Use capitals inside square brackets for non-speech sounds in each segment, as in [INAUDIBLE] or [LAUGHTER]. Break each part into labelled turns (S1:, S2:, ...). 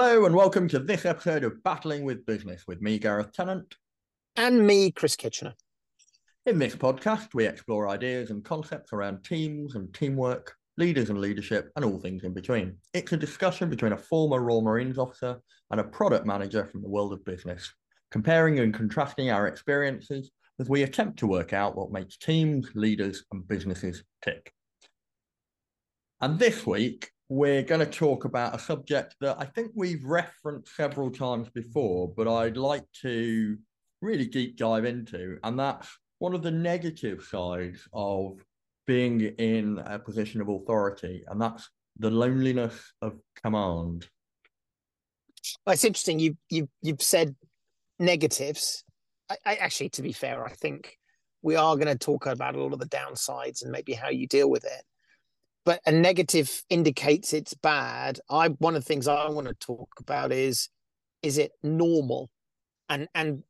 S1: Hello and welcome to this episode of Battling with Business with me, Gareth Tennant.
S2: And me, Chris Kitchener.
S1: In this podcast, we explore ideas and concepts around teams and teamwork, leaders and leadership, and all things in between. It's a discussion between a former Royal Marines officer and a product manager from the world of business, comparing and contrasting our experiences as we attempt to work out what makes teams, leaders, and businesses tick. And this week, we're going to talk about a subject that I think we've referenced several times before, but I'd like to really deep dive into. And that's one of the negative sides of being in a position of authority, and that's the loneliness of command.
S2: Well, it's interesting. You you you've said negatives. I, I actually, to be fair, I think we are going to talk about a lot of the downsides and maybe how you deal with it but a negative indicates it's bad. I one of the things I want to talk about is is it normal, and and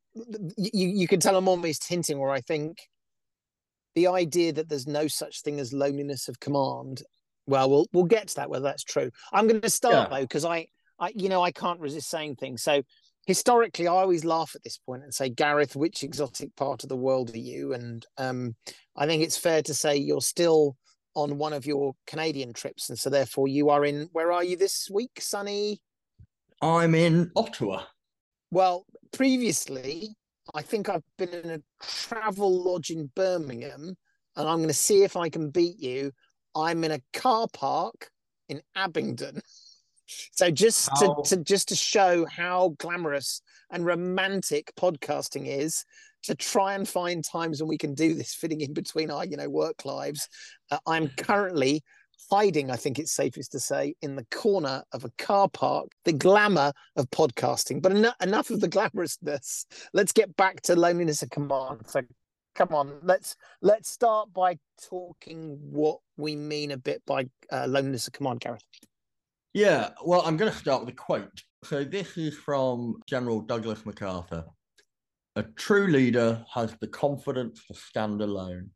S2: you you can tell I'm almost hinting where I think the idea that there's no such thing as loneliness of command. Well, we'll we'll get to that whether that's true. I'm going to start yeah. though because I I you know I can't resist saying things. So historically, I always laugh at this point and say, Gareth, which exotic part of the world are you? And um, I think it's fair to say you're still on one of your Canadian trips, and so therefore you are in. Where are you this week, Sunny?
S1: I'm in Ottawa.
S2: Well, previously, I think I've been in a travel lodge in Birmingham, and I'm going to see if I can beat you. I'm in a car park in Abingdon. [LAUGHS] So just to, to, just to show how glamorous and romantic podcasting is, to try and find times when we can do this fitting in between our you know work lives uh, i'm currently hiding i think it's safest to say in the corner of a car park the glamour of podcasting. But en- enough of the glamorousness. Let's get back to loneliness of command. So come on let's let's start by talking what we mean a bit by uh, loneliness of command gareth
S1: yeah well i'm going to start with a quote so this is from general douglas macarthur a true leader has the confidence to stand alone,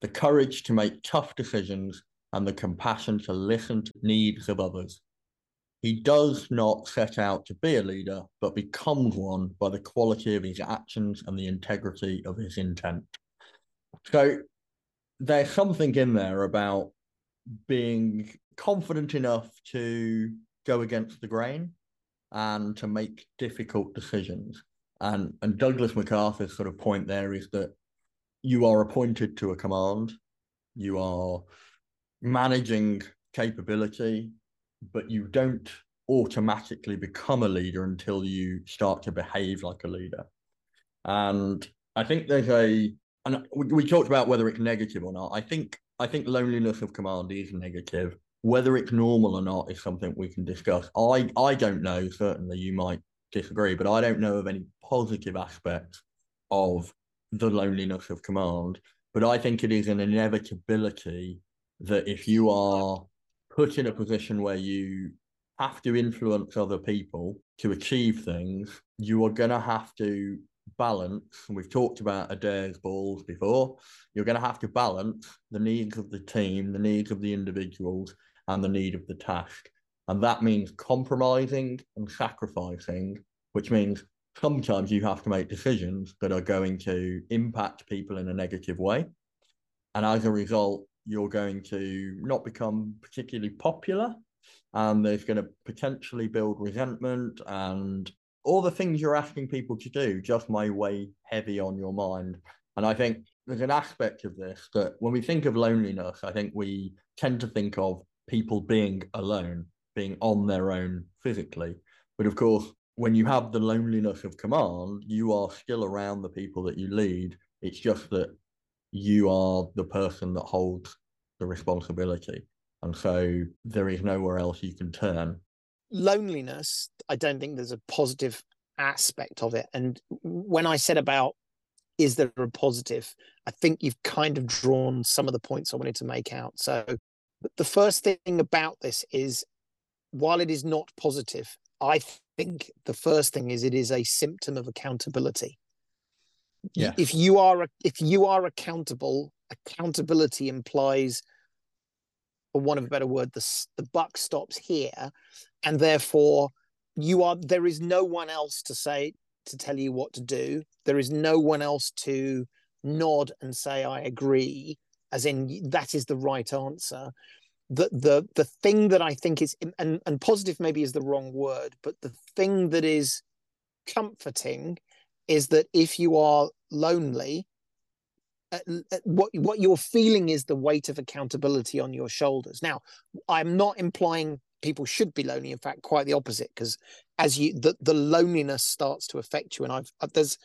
S1: the courage to make tough decisions, and the compassion to listen to needs of others. He does not set out to be a leader, but becomes one by the quality of his actions and the integrity of his intent. So there's something in there about being confident enough to go against the grain and to make difficult decisions. And and Douglas MacArthur's sort of point there is that you are appointed to a command, you are managing capability, but you don't automatically become a leader until you start to behave like a leader. And I think there's a and we, we talked about whether it's negative or not. I think I think loneliness of command is negative. Whether it's normal or not is something we can discuss. I I don't know. Certainly, you might disagree, but I don't know of any positive aspects of the loneliness of command. But I think it is an inevitability that if you are put in a position where you have to influence other people to achieve things, you are going to have to balance. And we've talked about Adair's balls before. You're going to have to balance the needs of the team, the needs of the individuals, and the need of the task. And that means compromising and sacrificing, which means sometimes you have to make decisions that are going to impact people in a negative way. And as a result, you're going to not become particularly popular. And there's going to potentially build resentment and all the things you're asking people to do just may weigh heavy on your mind. And I think there's an aspect of this that when we think of loneliness, I think we tend to think of people being alone being on their own physically. But of course, when you have the loneliness of command, you are still around the people that you lead. It's just that you are the person that holds the responsibility. And so there is nowhere else you can turn.
S2: Loneliness, I don't think there's a positive aspect of it. And when I said about is there a positive, I think you've kind of drawn some of the points I wanted to make out. So the first thing about this is while it is not positive, I think the first thing is it is a symptom of accountability. Yeah. If you are if you are accountable, accountability implies, for one of a better word, the the buck stops here, and therefore you are there is no one else to say to tell you what to do. There is no one else to nod and say I agree, as in that is the right answer. The the the thing that I think is and, and positive maybe is the wrong word, but the thing that is comforting is that if you are lonely, what what you're feeling is the weight of accountability on your shoulders. Now, I'm not implying people should be lonely. In fact, quite the opposite, because as you the, the loneliness starts to affect you, and I've uh, there's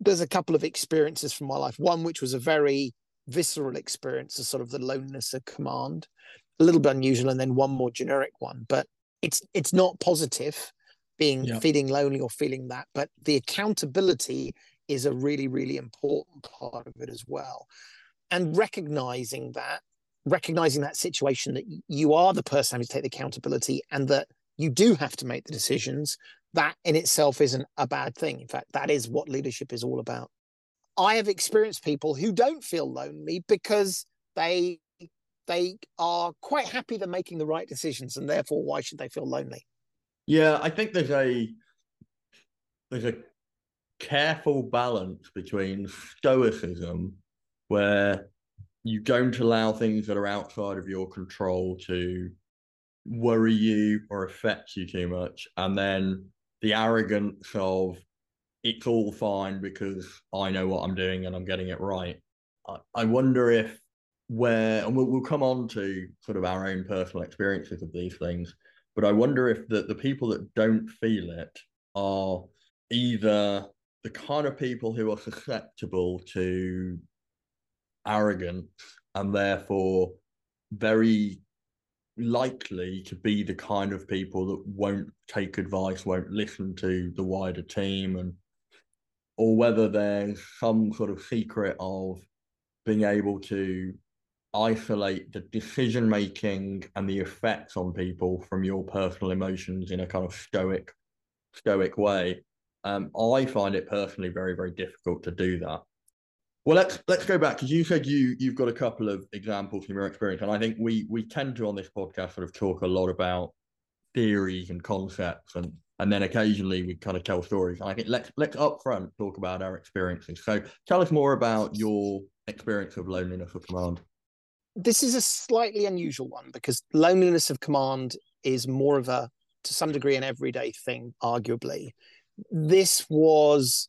S2: there's a couple of experiences from my life. One which was a very visceral experience, a sort of the loneliness of command, a little bit unusual, and then one more generic one. But it's it's not positive being yeah. feeling lonely or feeling that, but the accountability is a really really important part of it as well, and recognizing that recognizing that situation that you are the person having to take the accountability and that you do have to make the decisions that in itself isn't a bad thing in fact that is what leadership is all about i have experienced people who don't feel lonely because they they are quite happy they're making the right decisions and therefore why should they feel lonely
S1: yeah i think there's a there's a careful balance between stoicism where you don't allow things that are outside of your control to worry you or affect you too much. And then the arrogance of it's all fine because I know what I'm doing and I'm getting it right. I, I wonder if where, and we'll, we'll come on to sort of our own personal experiences of these things, but I wonder if the, the people that don't feel it are either the kind of people who are susceptible to arrogance and therefore very likely to be the kind of people that won't take advice, won't listen to the wider team, and or whether there's some sort of secret of being able to isolate the decision making and the effects on people from your personal emotions in a kind of stoic stoic way. Um, i find it personally very very difficult to do that. Well, let's let's go back because you said you you've got a couple of examples from your experience, and I think we we tend to on this podcast sort of talk a lot about theories and concepts, and and then occasionally we kind of tell stories. And I think let's let's upfront talk about our experiences. So tell us more about your experience of loneliness of command.
S2: This is a slightly unusual one because loneliness of command is more of a to some degree an everyday thing, arguably. This was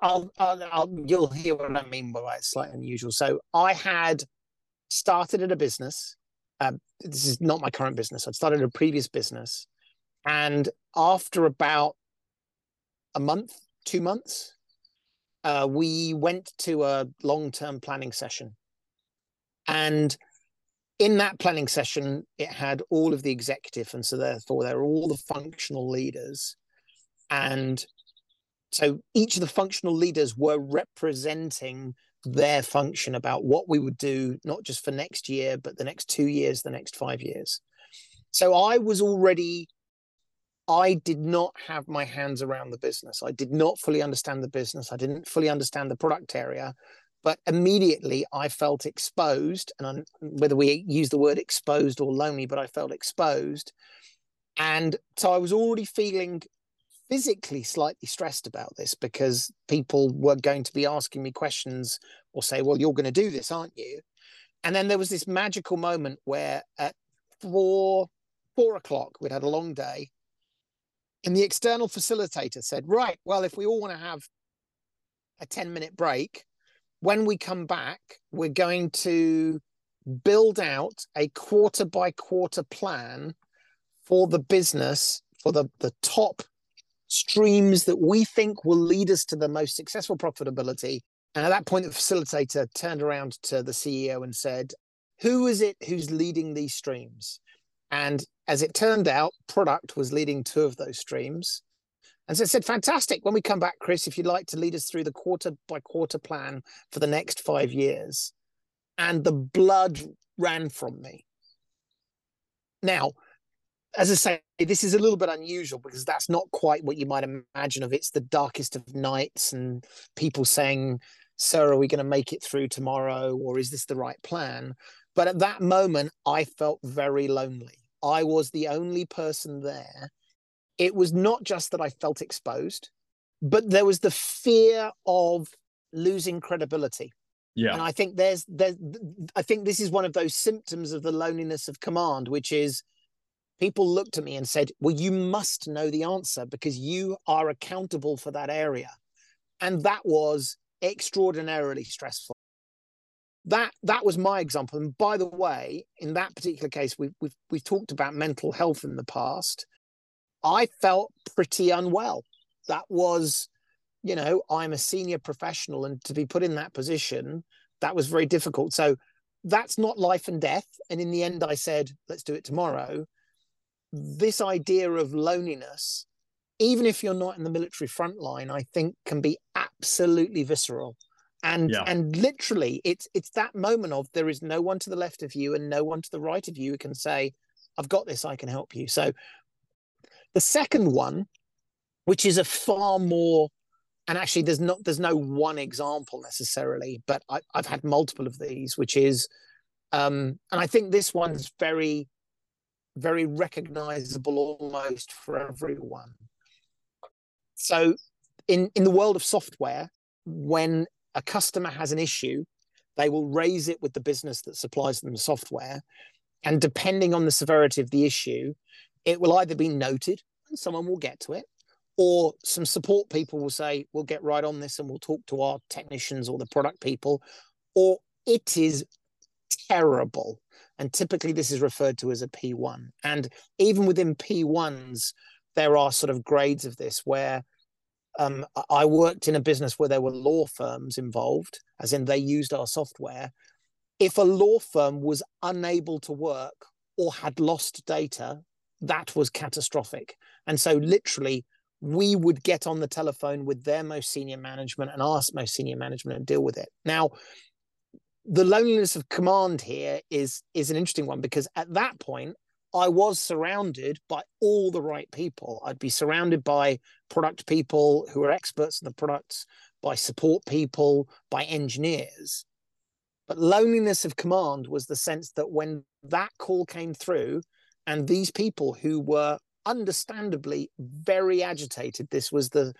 S2: I'll, I'll, I'll, you'll hear what I mean by it's slightly unusual. So I had started at a business. Uh, this is not my current business. I'd started a previous business, and after about a month, two months, uh, we went to a long-term planning session, and in that planning session, it had all of the executive, and so therefore there were all the functional leaders, and so each of the functional leaders were representing their function about what we would do, not just for next year, but the next two years, the next five years. So I was already, I did not have my hands around the business. I did not fully understand the business. I didn't fully understand the product area. But immediately I felt exposed, and I'm, whether we use the word exposed or lonely, but I felt exposed. And so I was already feeling physically slightly stressed about this because people were going to be asking me questions or say, Well, you're going to do this, aren't you? And then there was this magical moment where at four, four o'clock, we'd had a long day. And the external facilitator said, Right, well, if we all want to have a 10 minute break, when we come back, we're going to build out a quarter by quarter plan for the business for the, the top streams that we think will lead us to the most successful profitability. And at that point, the facilitator turned around to the CEO and said, Who is it who's leading these streams? And as it turned out, product was leading two of those streams. And so I said, Fantastic. When we come back, Chris, if you'd like to lead us through the quarter by quarter plan for the next five years. And the blood ran from me. Now, as I say, this is a little bit unusual because that's not quite what you might imagine of it's the darkest of nights and people saying, Sir, are we going to make it through tomorrow? Or is this the right plan? But at that moment, I felt very lonely. I was the only person there. It was not just that I felt exposed, but there was the fear of losing credibility.
S1: Yeah.
S2: And I think there's there's I think this is one of those symptoms of the loneliness of command, which is people looked at me and said, Well, you must know the answer because you are accountable for that area. And that was extraordinarily stressful. That that was my example. And by the way, in that particular case, we've we've we've talked about mental health in the past. I felt pretty unwell. That was you know, I'm a senior professional and to be put in that position, that was very difficult. So that's not life and death. And in the end, I said, let's do it tomorrow. This idea of loneliness, even if you're not in the military front line, I think can be absolutely visceral. And yeah. and literally it's it's that moment of there is no one to the left of you and no one to the right of you who can say, I've got this, I can help you. So the second one, which is a far more and actually there's not there's no one example necessarily but I, have had multiple of these which is um and i think this one's very very recognizable almost for everyone so in in the world of software when a customer has an issue they will raise it with the business that supplies them the software. And depending on the severity of the issue it will either be noted and someone will get to it or some support people will say we'll get right on this and we'll talk to our technicians or the product people or it is terrible. And typically this is referred to as a p1 and even within p1s there are sort of grades of this where um, i worked in a business where there were law firms involved as in they used our software if a law firm was unable to work or had lost data that was catastrophic and so literally we would get on the telephone with their most senior management and ask most senior management and deal with it. Now, the loneliness of command here is is an interesting one because at that point I was surrounded by all the right people. I'd be surrounded by product people who are experts in the products, by support people, by engineers. But loneliness of command was the sense that when that call came through and these people who were understandably very agitated. This was the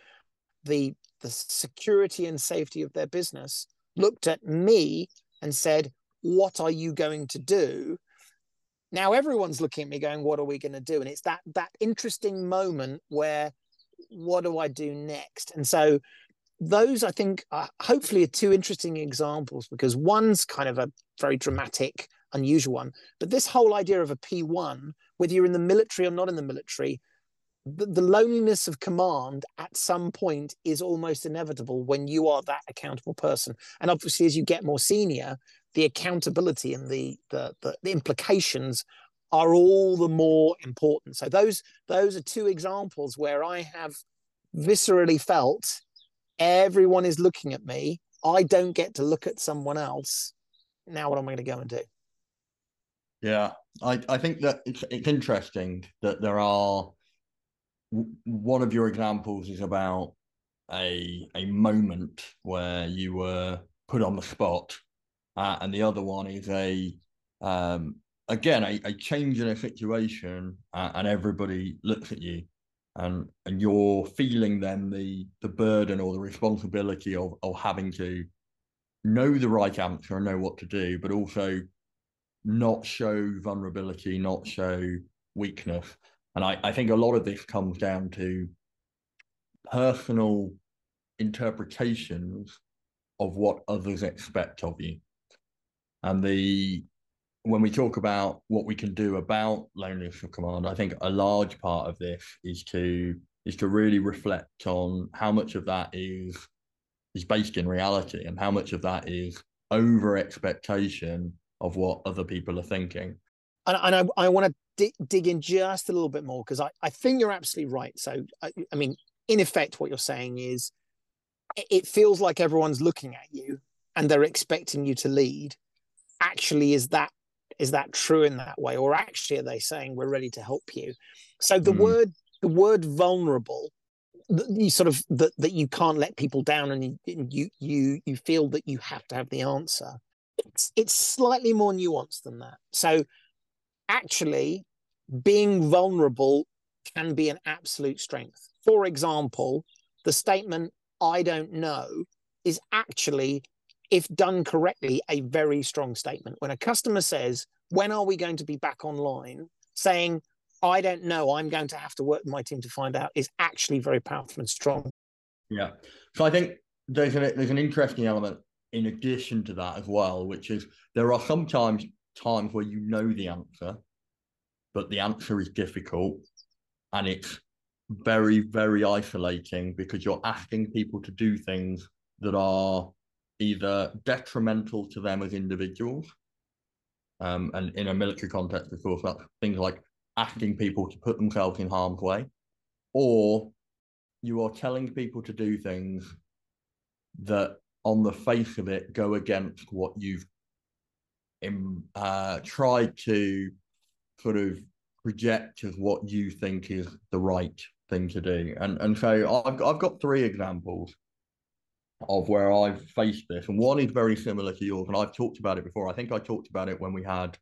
S2: the the security and safety of their business. Looked at me and said, "What are you going to do?" Now everyone's looking at me, going, "What are we going to do?" And it's that that interesting moment where, what do I do next? And so those I think are hopefully are two interesting examples because one's kind of a very dramatic unusual one. But this whole idea of a P1, whether you're in the military or not in the military, the, loneliness of command at some point is almost inevitable when you are that accountable person. And obviously, as you get more senior, the accountability and the, the, the implications are all the more important. So those those are two examples where I have viscerally felt everyone is looking at me. I don't get to look at someone else. Now, what am I going to go and do?
S1: Yeah, I, I think that it's, it's interesting that there are one of your examples is about a a moment where you were put on the spot, uh, and the other one is a um, again a, a change in a situation, uh, and everybody looks at you, and and you're feeling then the the burden or the responsibility of of having to know the right answer and know what to do, but also not show vulnerability, not show weakness. And I, I think a lot of this comes down to personal interpretations of what others expect of you. And the when we talk about what we can do about loneliness of command, I think a large part of this is to is to really reflect on how much of that is is based in reality and how much of that is over expectation of what other people are thinking.
S2: And, and I, I want to dig, dig in just a little bit more because I, I think you're absolutely right. So, I, I mean, in effect, what you're saying is it feels like everyone's looking at you and they're expecting you to lead. Actually, is that is that true in that way, or actually are they saying we're ready to help you? So the mm. word the word vulnerable you sort of that that you can't let people down and you you you feel that you have to have the answer it's it's slightly more nuanced than that. So actually, being vulnerable can be an absolute strength. For example, the statement, I don't know, is actually, if done correctly, a very strong statement. When a customer says, When are we going to be back online? saying, I don't know, I'm going to have to work with my team to find out, is actually very powerful and strong.
S1: Yeah. So I think there's an, there's an interesting element in addition to that as well, which is there are sometimes times where you know the answer, but the answer is difficult and it's very, very isolating because you're asking people to do things that are either detrimental to them as individuals. Um, and in a military context, of course, that's things like asking people to put themselves in harm's way, or you are telling people to do things that, on the face of it, go against what you've in, uh, tried to sort of project as what you think is the right thing to do. And and so I've I've got three examples of where I've faced this, and one is very similar to yours, and I've talked about it before. I think I talked about it when we had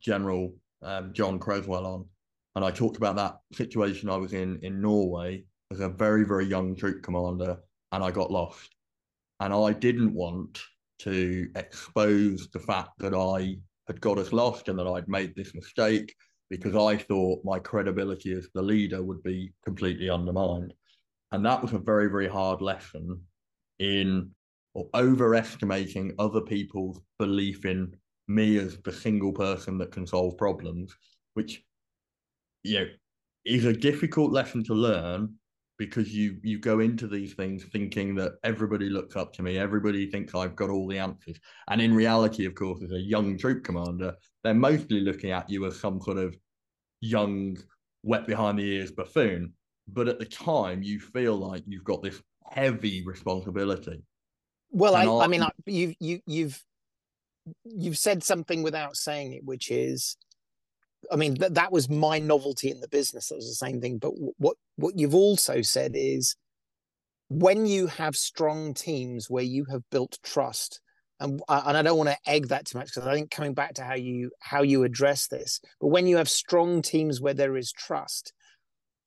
S1: General um, John Creswell on, and I talked about that situation I was in in Norway as a very very young troop commander, and I got lost, and I didn't want to expose the fact that I had got us lost and that I'd made this mistake because I thought my credibility as the leader would be completely undermined. And that was a very, very hard lesson in or overestimating other people's belief in me as the single person that can solve problems, which you know is a difficult lesson to learn because you you go into these things thinking that everybody looks up to me, everybody thinks I've got all the answers. And in reality, of course, as a young troop commander, they're mostly looking at you as some sort of young, wet behind the ears buffoon. But at the time, you feel like you've got this heavy responsibility.
S2: Well, I, I, I mean, you you you've you've said something without saying it, which is I mean, that that was my novelty in the business. That was the same thing. But what what you've also said is when you have strong teams where you have built trust, and and I don't want to egg that too much because I think coming back to how you how you address this, but when you have strong teams where there is trust,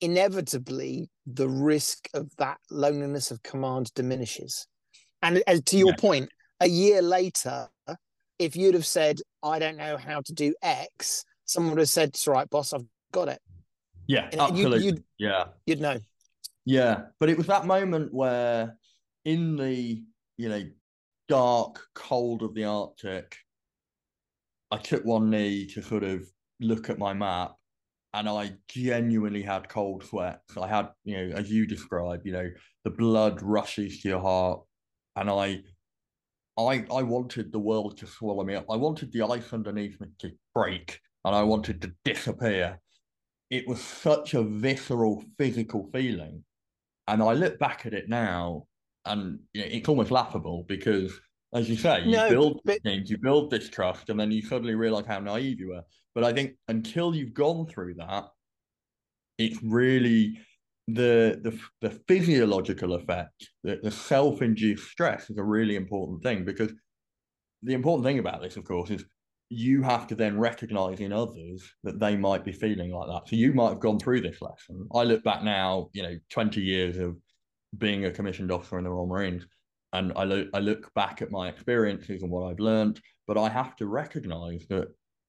S2: inevitably the risk of that loneliness of command diminishes. And as to your yeah. point, a year later, if you'd have said, "I don't know how to do X," someone would have said, "It's right, boss, I've got it."
S1: Yeah, and absolutely.
S2: You, you'd,
S1: yeah,
S2: you'd know.
S1: Yeah, but it was that moment where, in the you know dark cold of the Arctic, I took one knee to sort of look at my map, and I genuinely had cold sweats. I had, you know, as you described, you know, the blood rushes to your heart, and I I I wanted the world to swallow me up. I wanted the ice underneath me to break and I wanted to disappear. It was such a visceral physical feeling. And I look back at it now and you know, it's almost laughable because as you say, you no, build but... things, you build this trust, and then you suddenly realize how naive you were. But I think until you've gone through that, it's really the the the physiological effect, the, the self-induced stress is a really important thing because the important thing about this, of course, is you have to then recognize in others that they might be feeling like that. So you might have gone through this lesson. I look back now, you know, 20 years of being a commissioned officer in the Royal Marines, and I look I look back at my experiences and what I've learned, but I have to recognize that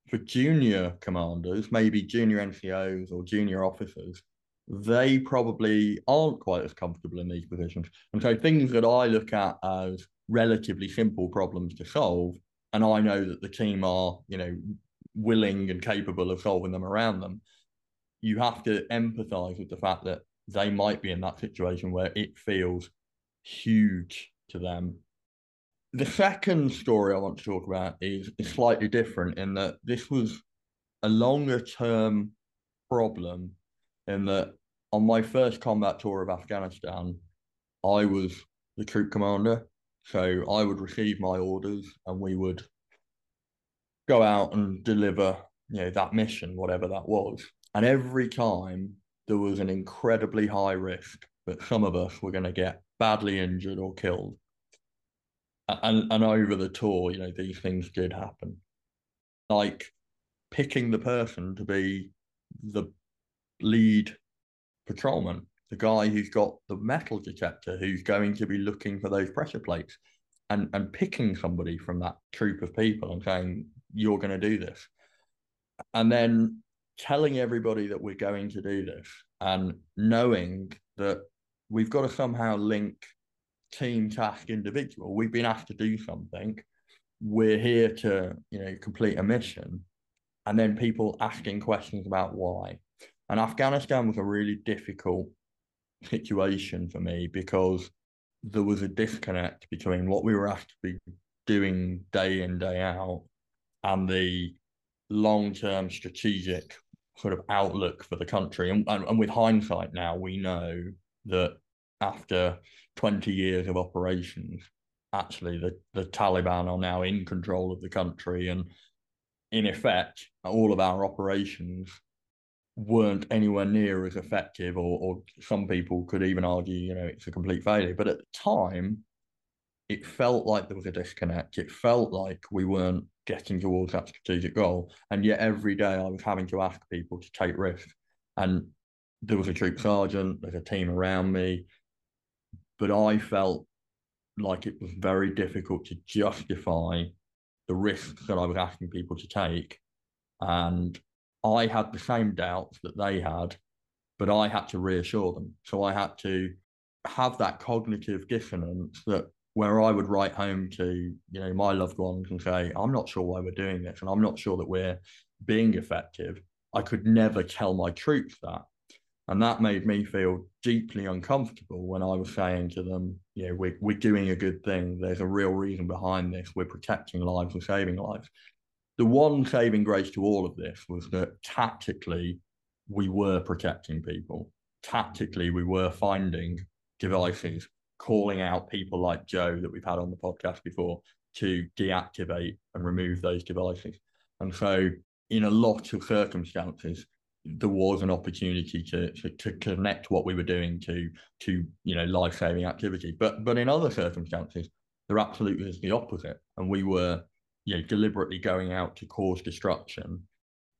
S1: for junior commanders, maybe junior NCOs or junior officers, they probably aren't quite as comfortable in these positions. And so things that I look at as relatively simple problems to solve and I know that the team are, you know, willing and capable of solving them around them, you have to empathize with the fact that they might be in that situation where it feels huge to them. The second story I want to talk about is, slightly different in that this was a longer term problem in that on my first combat tour of Afghanistan, I was the troop commander so I would receive my orders and we would go out and deliver, you know, that mission, whatever that was. And every time there was an incredibly high risk that some of us were going to get badly injured or killed. And and over the tour, you know, these things did happen. Like picking the person to be the lead patrolman, the guy who's got the metal detector, who's going to be looking for those pressure plates and, and picking somebody from that troop of people and saying, you're going to do this. And then telling everybody that we're going to do this and knowing that we've got to somehow link team task individual we've been asked to do something. We're here to you know complete a mission. And then people asking questions about why. And afghanistan was a really difficult situation for me because there was a disconnect between what we were asked to be doing day in day out and the long-term strategic sort of outlook for the country. And, and, and with hindsight now we know that after 20 years of operations, actually the, the Taliban are now in control of the country. And in effect, all of our operations weren't anywhere near as effective, or, or some people could even argue, you know, it's a complete failure. But at the time, it felt like there was a disconnect. It felt like we weren't getting towards that strategic goal. And yet every day I was having to ask people to take risks. And there was a troop sergeant, there's a team around me, but I felt like it was very difficult to justify the risks that I was asking people to take. And I had the same doubts that they had, but I had to reassure them. So I had to have that cognitive dissonance that where I would write home to, you know, my loved ones and say, I'm not sure why we're doing this and I'm not sure that we're being effective. I could never tell my troops that. And that made me feel deeply uncomfortable when I was saying to them, know, we're, we're doing a good thing. There's a real reason behind this. We're protecting lives, we're saving lives. The one saving grace to all of this was that tactically, we were protecting people. Tactically, we were finding devices, calling out people like Joe that we've had on the podcast before to deactivate and remove those devices. And so, in a lot of circumstances, there was an opportunity to, to, to connect what we were doing to to you know life saving activity. But but in other circumstances, there absolutely is the opposite, and we were you know deliberately going out to cause destruction,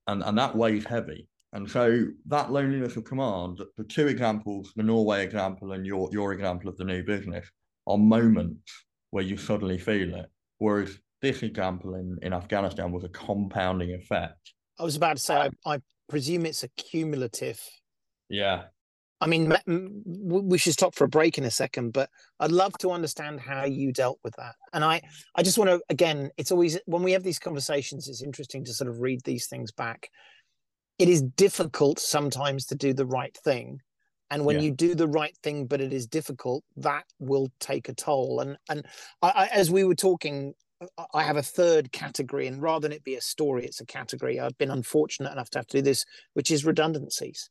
S1: and and that weighs heavy. And so that loneliness of command, the two examples, the Norway example and your your example of the new business, are moments where you suddenly feel it. Whereas this example in, in Afghanistan was a compounding effect.
S2: I was about to say, I, I presume it's a cumulative.
S1: Yeah.
S2: I mean, we should stop for a break in a second, but I'd love to understand how you dealt with that. And I, I just want to, again, it's always when we have these conversations, it's interesting to sort of read these things back. It is difficult sometimes to do the right thing. And when yeah. you do the right thing, but it is difficult, that will take a toll. And and I, I, as we were talking I have a third category, and rather than it be a story, it's a category. I've been unfortunate enough to have to do this, which is redundancies.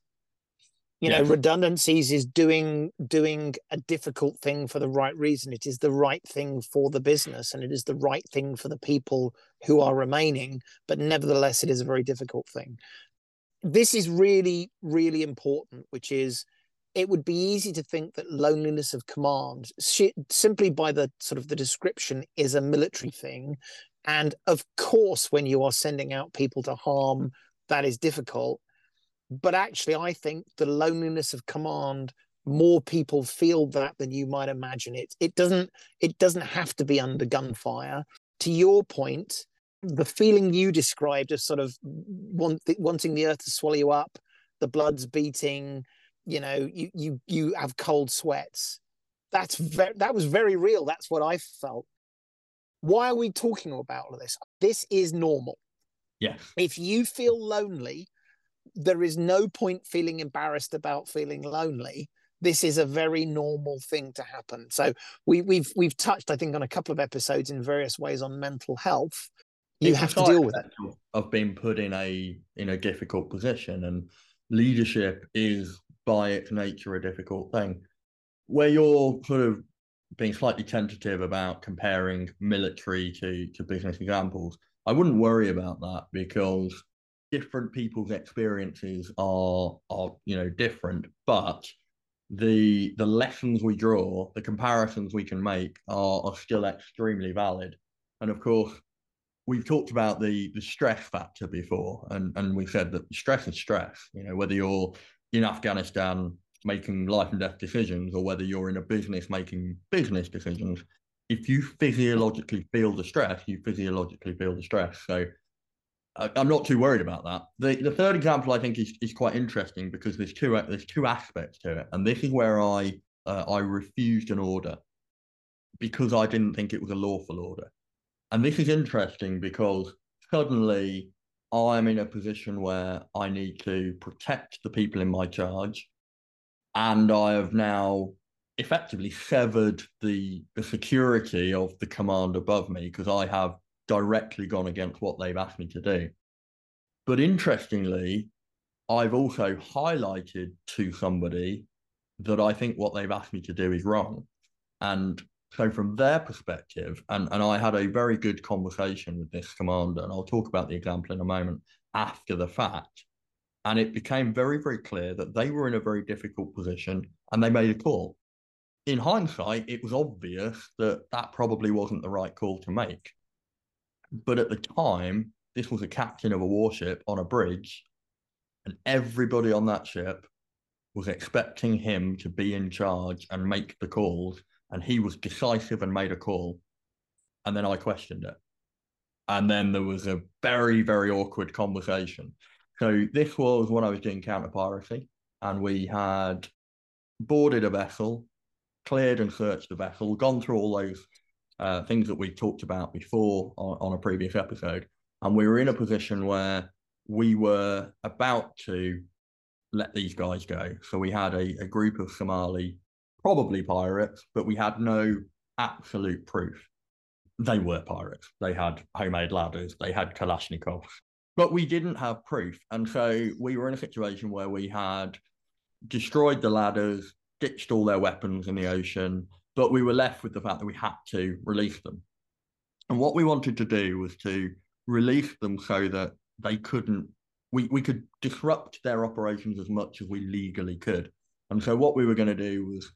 S2: You know, redundancies is doing doing a difficult thing for the right reason. It is the right thing for the business, and it is the right thing for the people who are remaining. But nevertheless, it is a very difficult thing. This is really, really important, which is it would be easy to think that loneliness of command simply by the sort of the description is a military thing. And of course when you are sending out people to harm that is difficult. But actually i think the loneliness of command more people feel that than you might imagine it. It doesn't it doesn't have to be under gunfire. To your point the feeling you described of sort of want, wanting the earth to swallow you up the blood's beating you know you you you have cold sweats. That's very that was very real. That's what i felt. Why are we talking about all of this? This is normal.
S1: Yeah.
S2: If you feel lonely there is no point feeling embarrassed about feeling lonely. This is a very normal thing to happen. So we, we've we've touched i think on a couple of episodes in various ways on mental health. You it's have to deal with it.
S1: of being put in a in a difficult position and leadership is by its nature a difficult thing. Where you're sort of being slightly tentative about comparing military to, to business examples, I wouldn't worry about that because different people's experiences are are you know different, but the the lessons we draw, the comparisons we can make are, are still extremely valid. And of course, we've talked about the the stress factor before, and and we said that stress is stress. You know, whether you're in Afghanistan making life and death decisions, or whether you're in a business making business decisions, if you physiologically feel the stress, you physiologically feel the stress. So I'm not too worried about that. The the third example I think is, is quite interesting because there's two there's two aspects to it, and this is where I uh, I refused an order because I didn't think it was a lawful order. And this is interesting because suddenly I'm in a position where I need to protect the people in my charge, and I have now effectively severed the the security of the command above me because I have directly gone against what they've asked me to do. But interestingly, I've also highlighted to somebody that I think what they've asked me to do is wrong. And so from their perspective, and, and I had a very good conversation with this commander, and I'll talk about the example in a moment after the fact. And it became very, very clear that they were in a very difficult position and they made a call. In hindsight, it was obvious that that probably wasn't the right call to make. But at the time, this was a captain of a warship on a bridge, and everybody on that ship was expecting him to be in charge and make the calls. And he was decisive and made a call. And then I questioned it. And then there was a very, very awkward conversation. So this was when I was doing counter piracy, and we had boarded a vessel, cleared and searched the vessel, gone through all those uh, things that we talked about before on, on a previous episode. And we were in a position where we were about to let these guys go. So we had a, a group of Somali, probably pirates, but we had no absolute proof. They were pirates. They had homemade ladders, they had Kalashnikovs, but we didn't have proof. And so we were in a situation where we had destroyed the ladders, ditched all their weapons in the ocean, but we were left with the fact that we had to release them. And what we wanted to do was to release them so that they couldn't, we, we could disrupt their operations as much as we legally could. And so what we were going to do was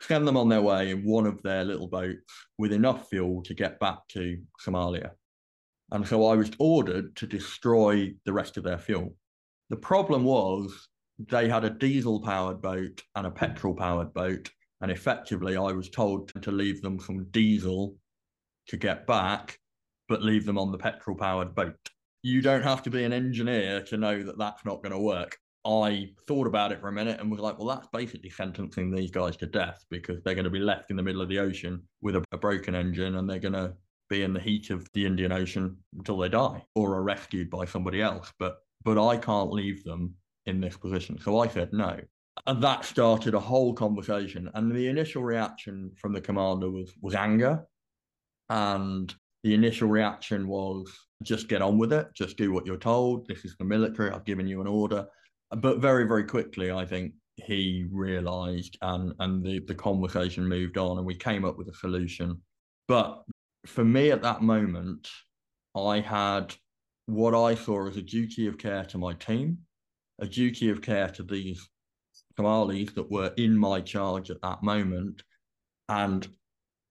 S1: send them on their way in one of their little boats with enough fuel to get back to Somalia. And so I was ordered to destroy the rest of their fuel. The problem was they had a diesel powered boat and a petrol powered boat, and effectively, I was told to leave them some diesel to get back, but leave them on the petrol powered boat. You don't have to be an engineer to know that that's not going to work. I thought about it for a minute and was like, well, that's basically sentencing these guys to death because they're going to be left in the middle of the ocean with a, a broken engine and they're going to be in the heat of the Indian Ocean until they die or are rescued by somebody else. But but I can't leave them in this position. So I said no. And that started a whole conversation. And the initial reaction from the commander was was anger. And the initial reaction was just get on with it, just do what you're told. This is the military, I've given you an order. But very, very quickly, I think he realized and and the, the conversation moved on and we came up with a solution. But for me at that moment, I had what I saw as a duty of care to my team, a duty of care to these Somalis that were in my charge at that moment. And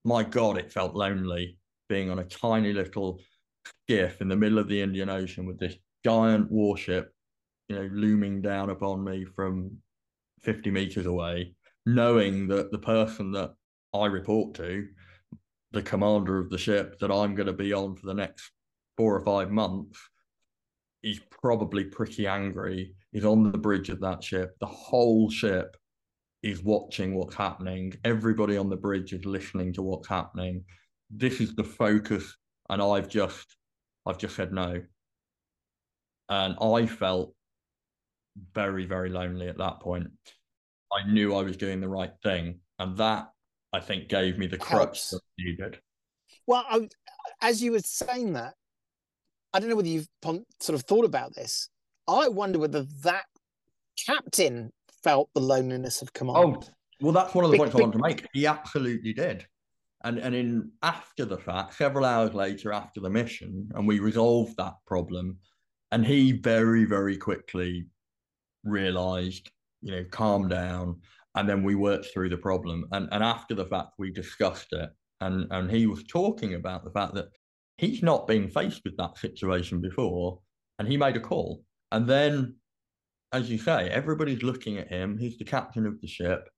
S1: my God, it felt lonely being on a tiny little skiff in the middle of the Indian Ocean with this giant warship, you know, looming down upon me from 50 meters away, knowing that the person that I report to, the commander of the ship that I'm going to be on for the next four or five months, is probably pretty angry is on the bridge of that ship. The whole ship is watching what's happening. Everybody on the bridge is listening to what's happening. This is the focus, and I've just, I've just said no. And I felt very, very lonely at that point. I knew I was doing the right thing, and that I think gave me the crutch that I needed.
S2: Well, I, as you were saying that, I don't know whether you've sort of thought about this. I wonder whether that captain felt the loneliness of command. Oh,
S1: well, that's one of the big, points I wanted to make. He absolutely did. And and in after the fact, several hours later after the mission, and we resolved that problem, and he very, very quickly realized, you know, calm down. And then we worked through the problem. And and after the fact, we discussed it. And and he was talking about the fact that he's not been faced with that situation before, and he made a call. And then, as you say, everybody's looking at him. He's the captain of the ship.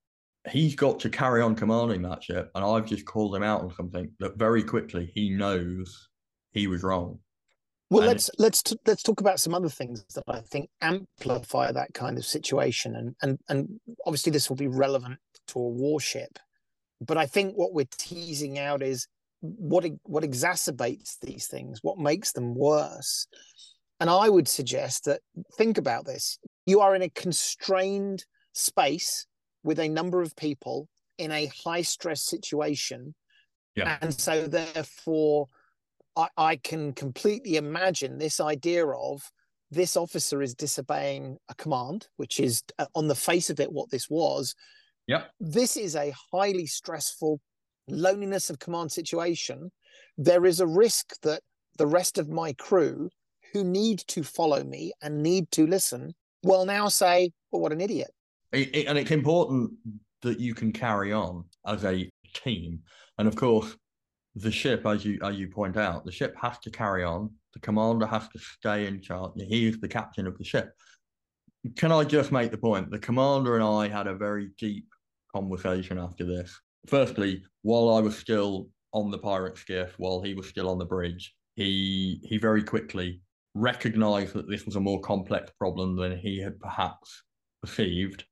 S1: He's got to carry on commanding that ship. And I've just called him out on something that very quickly he knows he was wrong.
S2: Well, and let's let's t- let's talk about some other things that I think amplify that kind of situation, and and and obviously this will be relevant to a warship, but I think what we're teasing out is what what exacerbates these things, what makes them worse, and I would suggest that think about this: you are in a constrained space with a number of people in a high stress situation, yeah. and so therefore I, I can completely imagine this idea of this officer is disobeying a command, which is uh, on the face of it what this was.
S1: Yeah.
S2: This is a highly stressful loneliness of command situation. There is a risk that the rest of my crew who need to follow me and need to listen will now say, well, what an idiot.
S1: It, it, and it's important that you can carry on as a team. And of course, the ship, as you as you point out, the ship has to carry on. The commander has to stay in charge. He is the captain of the ship. Can I just make the point? The commander and I had a very deep conversation after this. Firstly, while I was still on the pirate skiff, while he was still on the bridge, he he very quickly recognized that this was a more complex problem than he had perhaps perceived.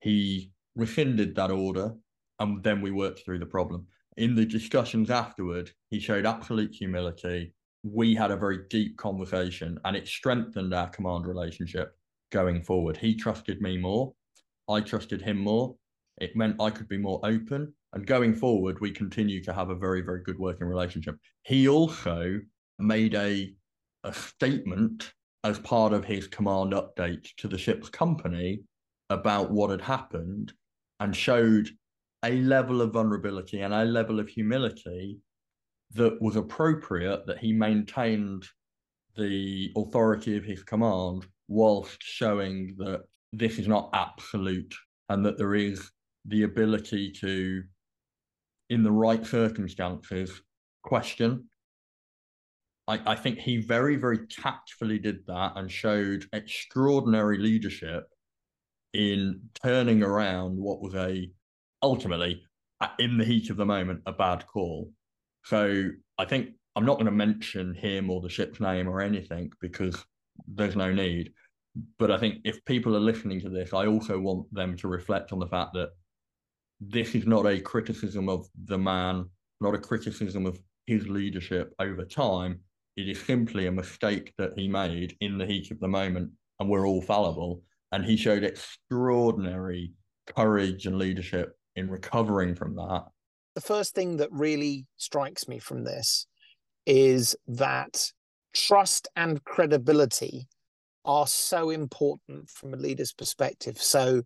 S1: He rescinded that order, and then we worked through the problem in the discussions afterward, he showed absolute humility. We had a very deep conversation and it strengthened our command relationship going forward. He trusted me more. I trusted him more. It meant I could be more open. And going forward, we continue to have a very, very good working relationship. He also made a, a statement as part of his command update to the ship's company about what had happened and showed a level of vulnerability and a level of humility that was appropriate that he maintained the authority of his command whilst showing that this is not absolute and that there is the ability to in the right circumstances question. I, I think he very very tactfully did that and showed extraordinary leadership in turning around what was a ultimately, uh, in the heat of the moment, a bad call. So I think I'm not going to mention him or the ship's name or anything because there's no need. But I think if people are listening to this, I also want them to reflect on the fact that this is not a criticism of the man, not a criticism of his leadership over time. It is simply a mistake that he made in the heat of the moment, and we're all fallible. And he showed extraordinary courage and leadership in recovering from that?
S2: The first thing that really strikes me from this is that trust and credibility are so important from a leader's perspective. So,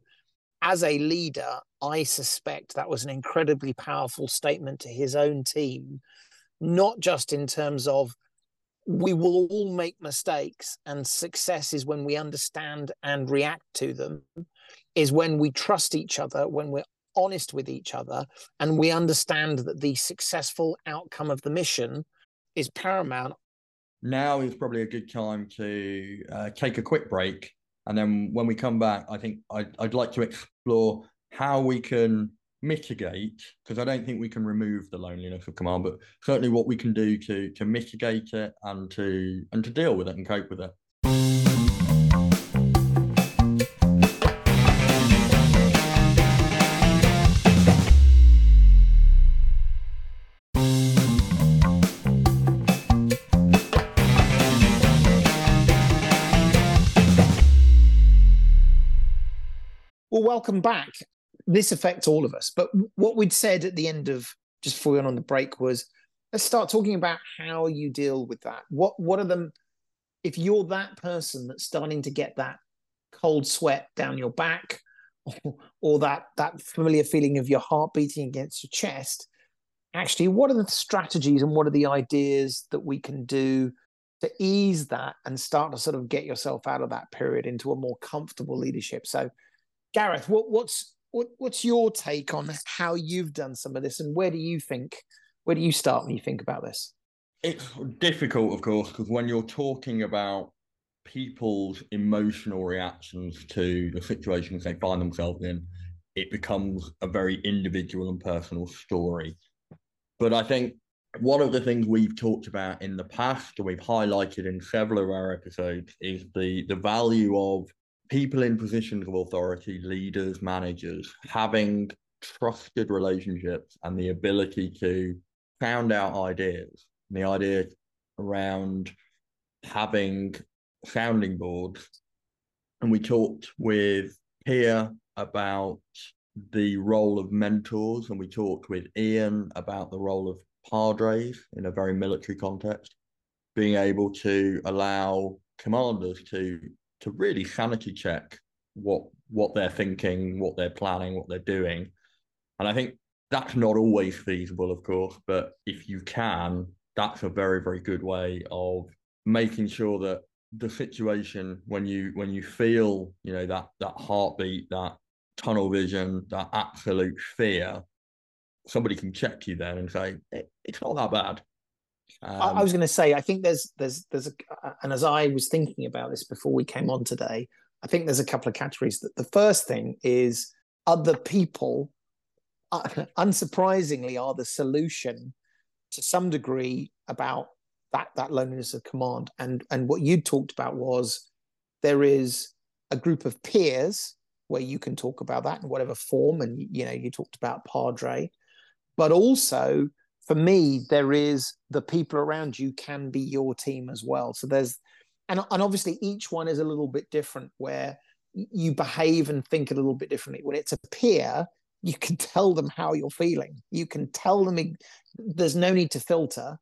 S2: as a leader, I suspect that was an incredibly powerful statement to his own team, not just in terms of we will all make mistakes, and success is when we understand and react to them, is when we trust each other, when we're honest with each other and we understand that the successful outcome of the mission is paramount.
S1: Now is probably a good time to uh, take a quick break. And then when we come back, I think I'd, I'd like to explore how we can mitigate, because I don't think we can remove the loneliness of command, but certainly what we can do to to mitigate it and to and to deal with it and cope with it.
S2: Welcome back. This affects all of us. But what we'd said at the end of just before we went on the break was let's start talking about how you deal with that. What what are the if you're that person that's starting to get that cold sweat down your back or, [LAUGHS] or that that familiar feeling of your heart beating against your chest, actually, what are the strategies and what are the ideas that we can do to ease that and start to sort of get yourself out of that period into a more comfortable leadership? So Gareth, what, what's what, what's your take on how you've done some of this, and where do you think where do you start when you think about this?
S1: it's difficult, of course, because when you're talking about people's emotional reactions to the situations they find themselves in, it becomes a very individual and personal story. But I think one of the things we've talked about in the past, we've highlighted in several of our episodes, is the the value of people in positions of authority, leaders, managers, having trusted relationships and the ability to found out ideas. And the idea around having sounding boards. And we talked with Pia about the role of mentors, and we talked with Ian about the role of padres in a very military context, being able to allow commanders to to really sanity check what what they're thinking, what they're planning, what they're doing. And I think that's not always feasible, of course, but if you can, that's a very, very good way of making sure that the situation when you when you feel, you know, that that heartbeat, that tunnel vision, that absolute fear, somebody can check you then and say it's not that bad.
S2: Um, I was going to say, I think there's there's there's a, and as I was thinking about this before we came on today, I think there's a couple of categories. That the first thing is other people, uh, [LAUGHS] unsurprisingly, are the solution to some degree about that that loneliness of command. And and what you talked about was there is a group of peers where you can talk about that in whatever form, and you know you talked about Padre, but also for me, there is the people around you can be your team as well. So there's, and, and obviously each one is a little bit different where you behave and think a little bit differently. When it's a peer, you can [LAUGHS] tell them how you're feeling. You can tell them, there's no need to filter.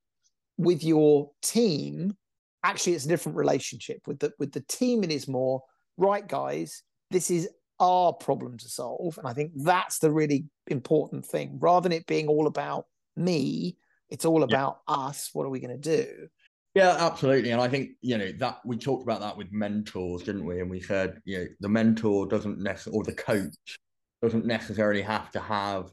S2: With your team, actually, it's a different relationship. With the, with the team, it is more, right, guys, this is our problem to solve. And I think that's the really important thing rather than it being all about me. It's all about yeah. us. What are we going to do?
S1: Yeah, absolutely. And I think, you know, that we talked about that with mentors, didn't we? And we said, you know, the mentor doesn't necessarily, or the coach doesn't necessarily have to have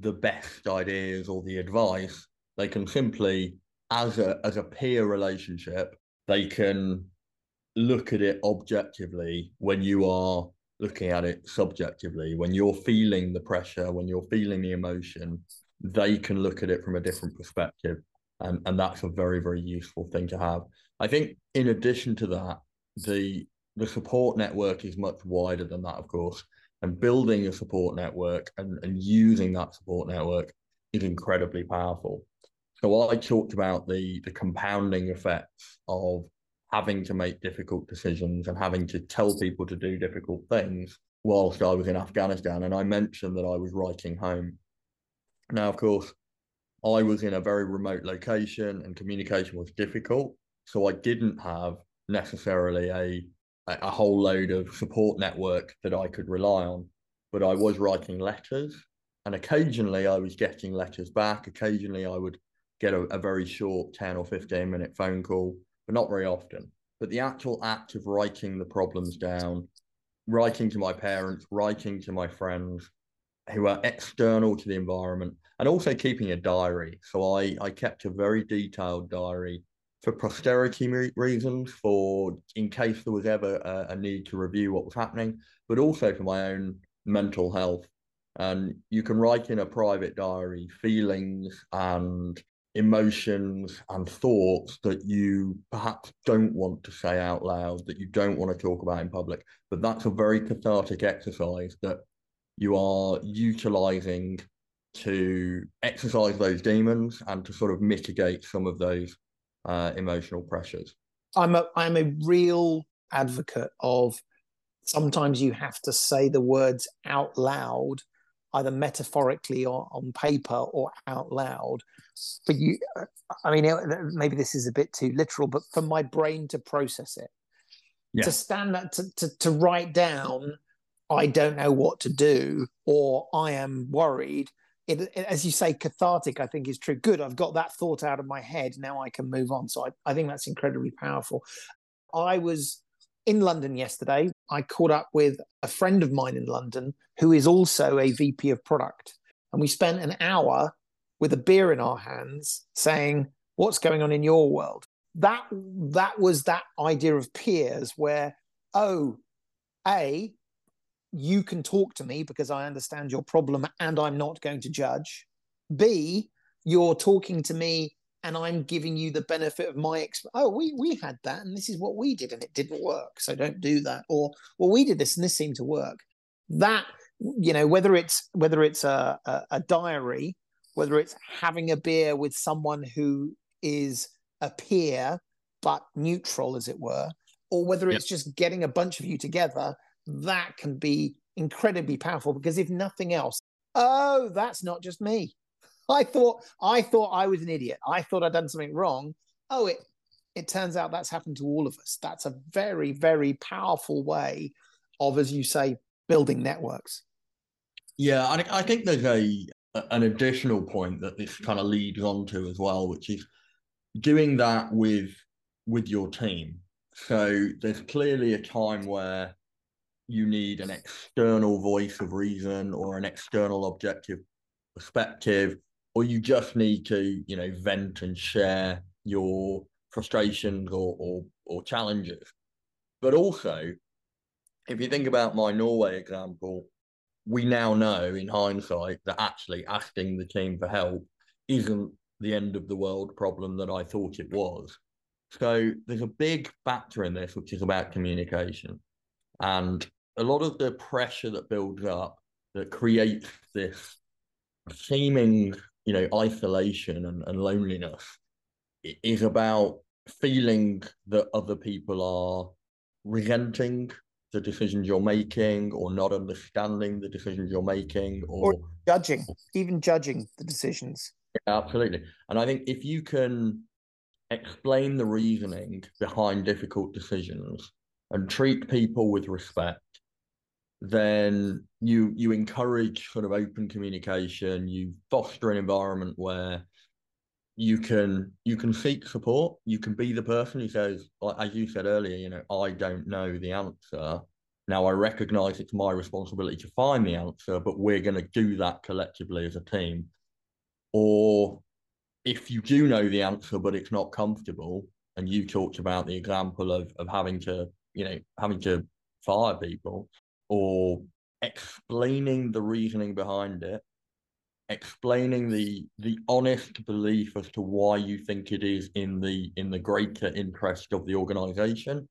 S1: the best ideas or the advice. They can simply, as a as a peer relationship, they can look at it objectively when you are looking at it subjectively. When you're feeling the pressure, when you're feeling the emotion, they can look at it from a different perspective. And, and that's a very, very useful thing to have. I think in addition to that, the the support network is much wider than that, of course. And building a support network and, and using that support network is incredibly powerful. So I talked about the the compounding effects of having to make difficult decisions and having to tell people to do difficult things whilst I was in Afghanistan. And I mentioned that I was writing home now, of course, I was in a very remote location and communication was difficult. So I didn't have necessarily a, a whole load of support network that I could rely on, but I was writing letters. And occasionally I was getting letters back. Occasionally I would get a, a very short 10 or 15 minute phone call, but not very often. But the actual act of writing the problems down, writing to my parents, writing to my friends, who are external to the environment and also keeping a diary. So I, I kept a very detailed diary for posterity reasons, for in case there was ever a, a, need to review what was happening, but also for my own mental health. And you can write in a private diary feelings and emotions and thoughts that you perhaps don't want to say out loud, that you don't want to talk about in public. But that's a very cathartic exercise that you are utilizing to exercise those demons and to sort of mitigate some of those uh, emotional pressures.
S2: I'm a I'm a real advocate of sometimes you have to say the words out loud, either metaphorically or on paper or out loud. But you, I mean, maybe this is a bit too literal, but for my brain to process it, yeah. to stand that to, to to write down I don't know what to do or I am worried. It, it, as you say, cathartic, I think is true. Good, I've got that thought out of my head. Now I can move on. So I, I think that's incredibly powerful. I was in London yesterday. I caught up with a friend of mine in London who is also a VP of product. And we spent an hour with a beer in our hands saying, what's going on in your world that that was that idea of peers where oh a you can talk to me because i understand your problem and i'm not going to judge. B you're talking to me and i'm giving you the benefit of my experience oh we we had that and this is what we did and it didn't work so don't do that. Or well we did this and this seemed to work. That you know whether it's whether it's a, a, a diary whether it's having a beer with someone who is a peer but neutral, as it were, or whether it's yep. just getting a bunch of you together, that can be incredibly powerful because if nothing else, oh, that's not just me. [LAUGHS] I thought I thought I was an idiot. I thought I'd done something wrong. Oh, it it turns out that's happened to all of us. That's a very, very powerful way of, as you say, building networks.
S1: Yeah, I, I think there's a an additional point that this kind of leads on to as well, which is doing that with with your team. So there's clearly a time where you need an external voice of reason or an external objective perspective, or you just need to, you know, vent and share your frustrations or or, or challenges. But also, if you think about my Norway example, we now know in hindsight that actually asking the team for help isn't the end of the world problem that I thought it was. So there's a big factor in this, which is about communication. And a lot of the pressure that builds up that creates this seeming, you know, isolation and, and loneliness is about feeling that other people are resenting the decisions you're making or not understanding the decisions you're making or, or
S2: judging, even judging the decisions.
S1: Yeah, absolutely. And I think if you can explain the reasoning behind difficult decisions and treat people with respect, then you you encourage sort of open communication, you foster an environment where you can you can seek support, you can be the person who says, as you said earlier, you know, I don't know the answer. Now I recognize it's my responsibility to find the answer, but we're going to do that collectively as a team. Or if you do know the answer but it's not comfortable and you talked about the example of of having to you know having to fire people or explaining the reasoning behind it explaining the the honest belief as to why you think it is in the in the greater interest of the organization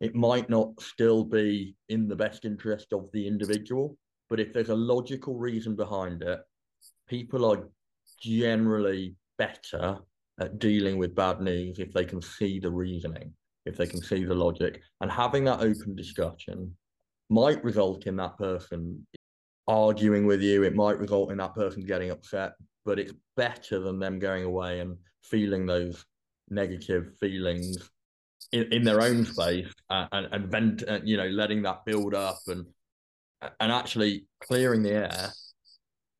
S1: it might not still be in the best interest of the individual but if there's a logical reason behind it people are generally better at dealing with bad news if they can see the reasoning, if they can see the logic. And having that open discussion might result in that person arguing with you. It might result in that person getting upset, but it's better than them going away and feeling those negative feelings in, in their own space uh, and, and vent, uh, you know, letting that build up and and actually clearing the air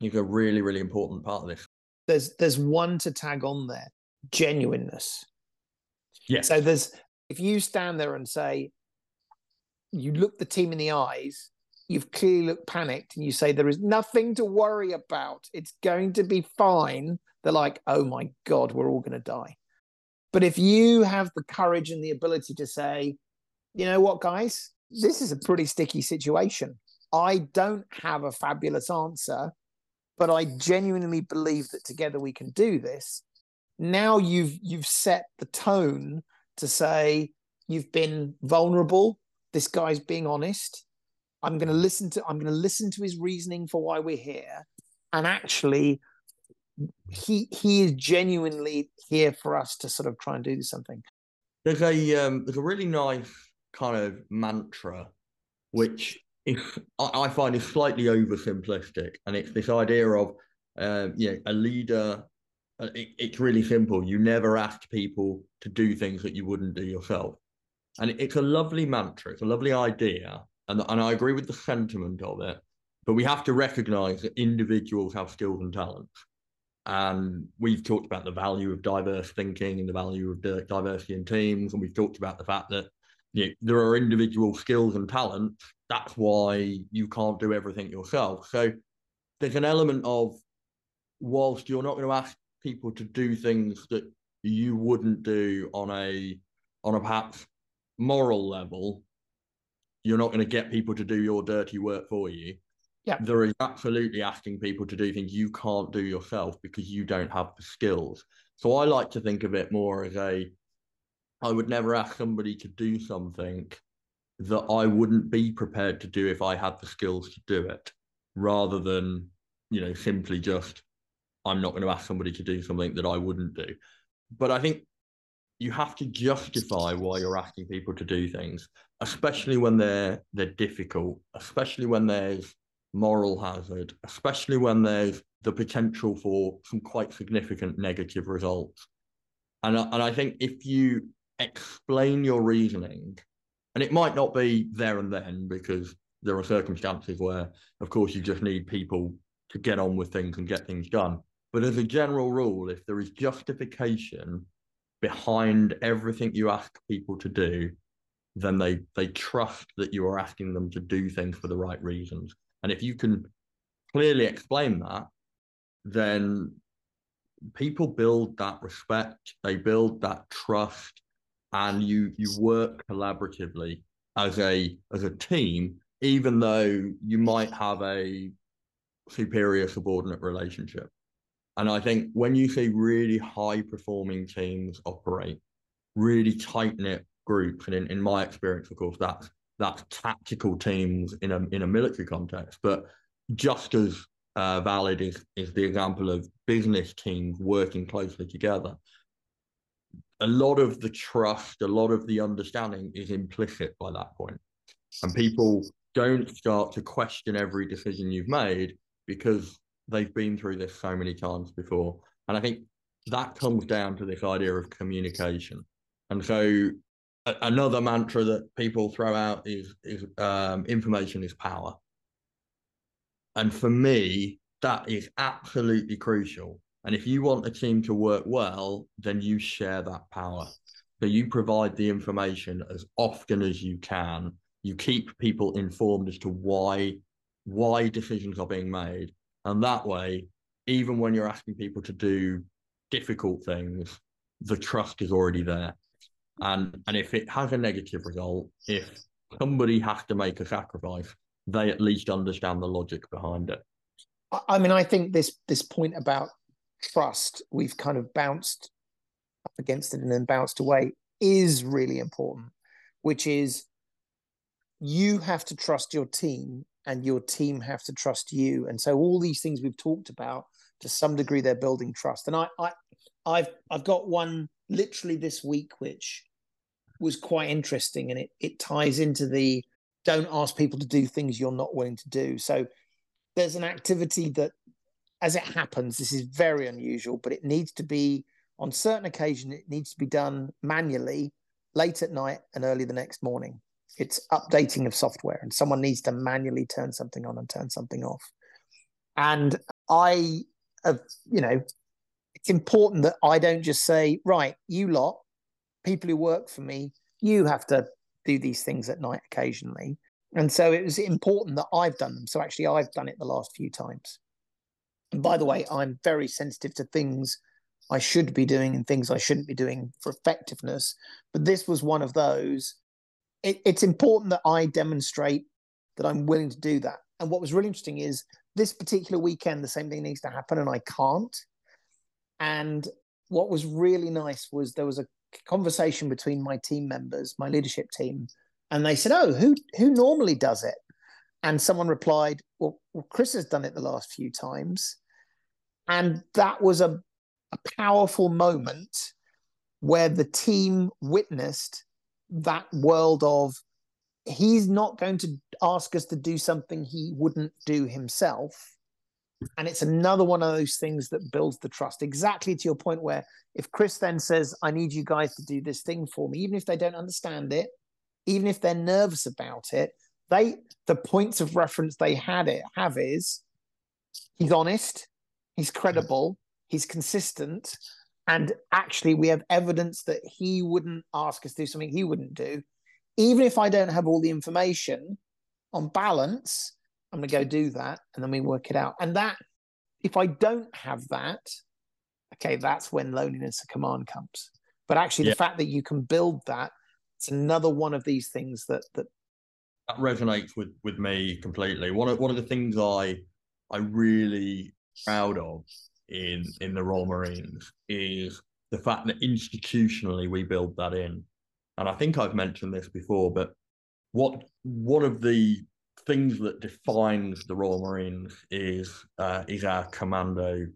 S1: is a really, really important part of this
S2: there's there's one to tag on there genuineness
S1: yeah
S2: so there's if you stand there and say you look the team in the eyes you've clearly looked panicked and you say there is nothing to worry about. It's going to be fine. They're like oh my god we're all going to die. But if you have the courage and the ability to say you know what guys? This is a pretty sticky situation. I don't have a fabulous answer but I genuinely believe that together we can do this. Now you've you've set the tone to say you've been vulnerable. This guy's being honest. I'm going to listen to I'm going to listen to his reasoning for why we're here, and actually, he he is genuinely here for us to sort of try and do something.
S1: There's a um, there's a really nice kind of mantra, which if I find is slightly oversimplistic, and it's this idea of um, you know a leader. It, it's really simple. You never ask people to do things that you wouldn't do yourself, and it's a lovely mantra. It's a lovely idea, and and I agree with the sentiment of it. But we have to recognise that individuals have skills and talents, and we've talked about the value of diverse thinking and the value of diversity in teams, and we've talked about the fact that you know, there are individual skills and talents that's why you can't do everything yourself. So there's an element of whilst you're not going to ask people to do things that you wouldn't do on a on a perhaps moral level you're not going to get people to do your dirty work for you.
S2: Yeah.
S1: There is absolutely asking people to do things you can't do yourself because you don't have the skills. So i like to think of it more as a i would never ask somebody to do something that i wouldn't be prepared to do if i had the skills to do it rather than you know simply just i'm not going to ask somebody to do something that i wouldn't do but i think you have to justify why you're asking people to do things especially when they're they're difficult especially when there's moral hazard especially when there's the potential for some quite significant negative results and and i think if you explain your reasoning and it might not be there and then because there are circumstances where, of course, you just need people to get on with things and get things done. But as a general rule, if there is justification behind everything you ask people to do, then they they trust that you are asking them to do things for the right reasons. And if you can clearly explain that, then people build that respect, they build that trust, and you you work collaboratively as a as a team even though you might have a superior subordinate relationship. And I think when you see really high performing teams operate, really tight knit groups, and in, in my experience, of course, that's that's tactical teams in a in a military context, but just as uh, valid is is the example of business teams working closely together. A lot of the trust, a lot of the understanding is implicit by that point, and people don't start to question every decision you've made because they've been through this so many times before. And I think that comes down to this idea of communication. And so a- another mantra that people throw out is is um, information is power. And for me, that is absolutely crucial. And if you want a team to work well, then you share that power. So you provide the information as often as you can you keep people informed as to why why decisions are being made and that way even when you're asking people to do difficult things the trust is already there. And and if it has a negative result if somebody has to make a sacrifice they at least understand the logic behind it.
S2: I mean i think this this point about trust we've kind of bounced up against it and then bounced away is really important which is you have to trust your team and your team have to trust you. And so all these things we've talked about to some degree they're building trust. And i i i've i've got one literally this week which was quite interesting and it it ties into the don't ask people to do things you're not willing to do. So there's an activity that as it happens this is very unusual but it needs to be on certain occasion it needs to be done manually late at night and early the next morning it's updating of software and someone needs to manually turn something on and turn something off. And i have you know it's important that i don't just say right you lot people who work for me you have to do these things at night occasionally. And so it was important that i've done them. So actually i've done it the last few times. And by the way i'm very sensitive to things i should be doing and things i shouldn't be doing for effectiveness. But this was one of those it, it's important that I demonstrate that I'm willing to do that. And what was really interesting is this particular weekend, the same thing needs to happen, and I can't. And what was really nice was there was a conversation between my team members, my leadership team, and they said, "Oh, who who normally does it?" And someone replied, "Well, well Chris has done it the last few times," and that was a, a powerful moment where the team witnessed that world of he's not going to ask us to do something he wouldn't do himself. And it's another one of those things that builds the trust. Exactly to your point, where if Chris then says, I need you guys to do this thing for me, even if they don't understand it, even if they're nervous about it, they the points of reference they had it have is he's honest, he's credible, he's consistent, and actually we have evidence that he wouldn't ask us to do something he wouldn't do even if i don't have all the information on balance i'm going to go do that and then we work it out and that if i don't have that okay, that's when loneliness of command comes. But actually, yeah. the fact that you can build that, it's another one of these things that that
S1: that resonates with with me completely. One of one of the things I I really proud of in in the Royal Marines is the fact that institutionally we build that in. And I think I've mentioned this before, but what one of the things that defines the Royal Marines is uh, is our commando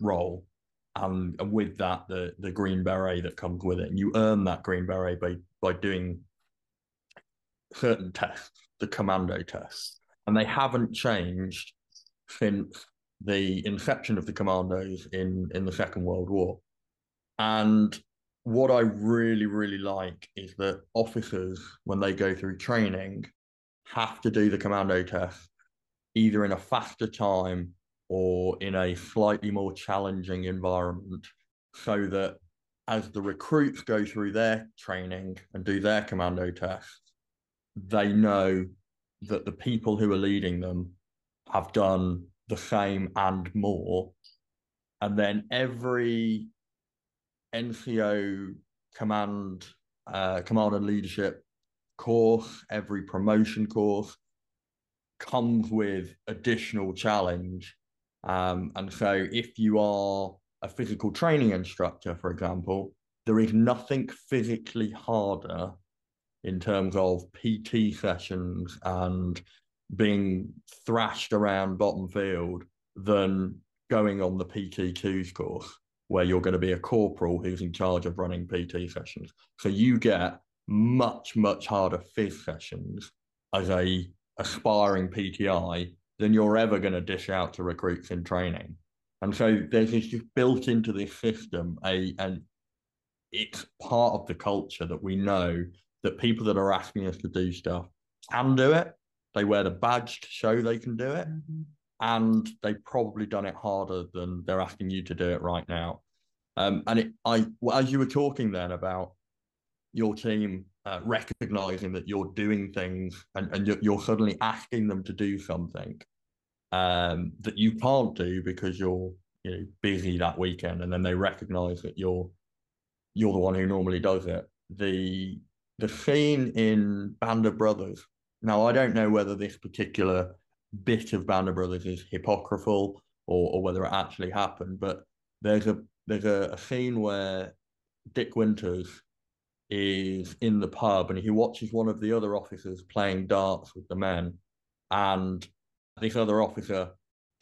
S1: role, and, and with that the the green beret that comes with it. And you earn that green beret by by doing certain tests, the commando tests, and they haven't changed since the inception of the commandos in in the Second World War. And what I really, really like is that officers, when they go through training, have to do the commando test either in a faster time or in a slightly more challenging environment so that as the recruits go through their training and do their commando tests, they know that the people who are leading them have done the same and more. And then every NCO command, uh, command and leadership course, every promotion course comes with additional challenge. Um, and so if you are a physical training instructor, for example, there is nothing physically harder in terms of PT sessions and being thrashed around bottom field than going on the PTQs course where you're going to be a corporal who's in charge of running PT sessions. So you get much, much harder phys sessions as a aspiring PTI than you're ever going to dish out to recruits in training. And so there's this just built into this system, a and it's part of the culture that we know that people that are asking us to do stuff can do it. They wear the badge to show they can do it. Mm-hmm. And they've probably done it harder than they're asking you to do it right now. Um, and it, I, well, as you were talking then about your team uh, recognizing that you're doing things and, and you're, you're suddenly asking them to do something um, that you can't do because you're you know busy that weekend, and then they recognize that you're you're the one who normally does it. The the scene in Band of Brothers. Now I don't know whether this particular bit of Band of Brothers is hypocritical or, or whether it actually happened, but there's a there's a, a scene where Dick Winters is in the pub and he watches one of the other officers playing darts with the men, and this other officer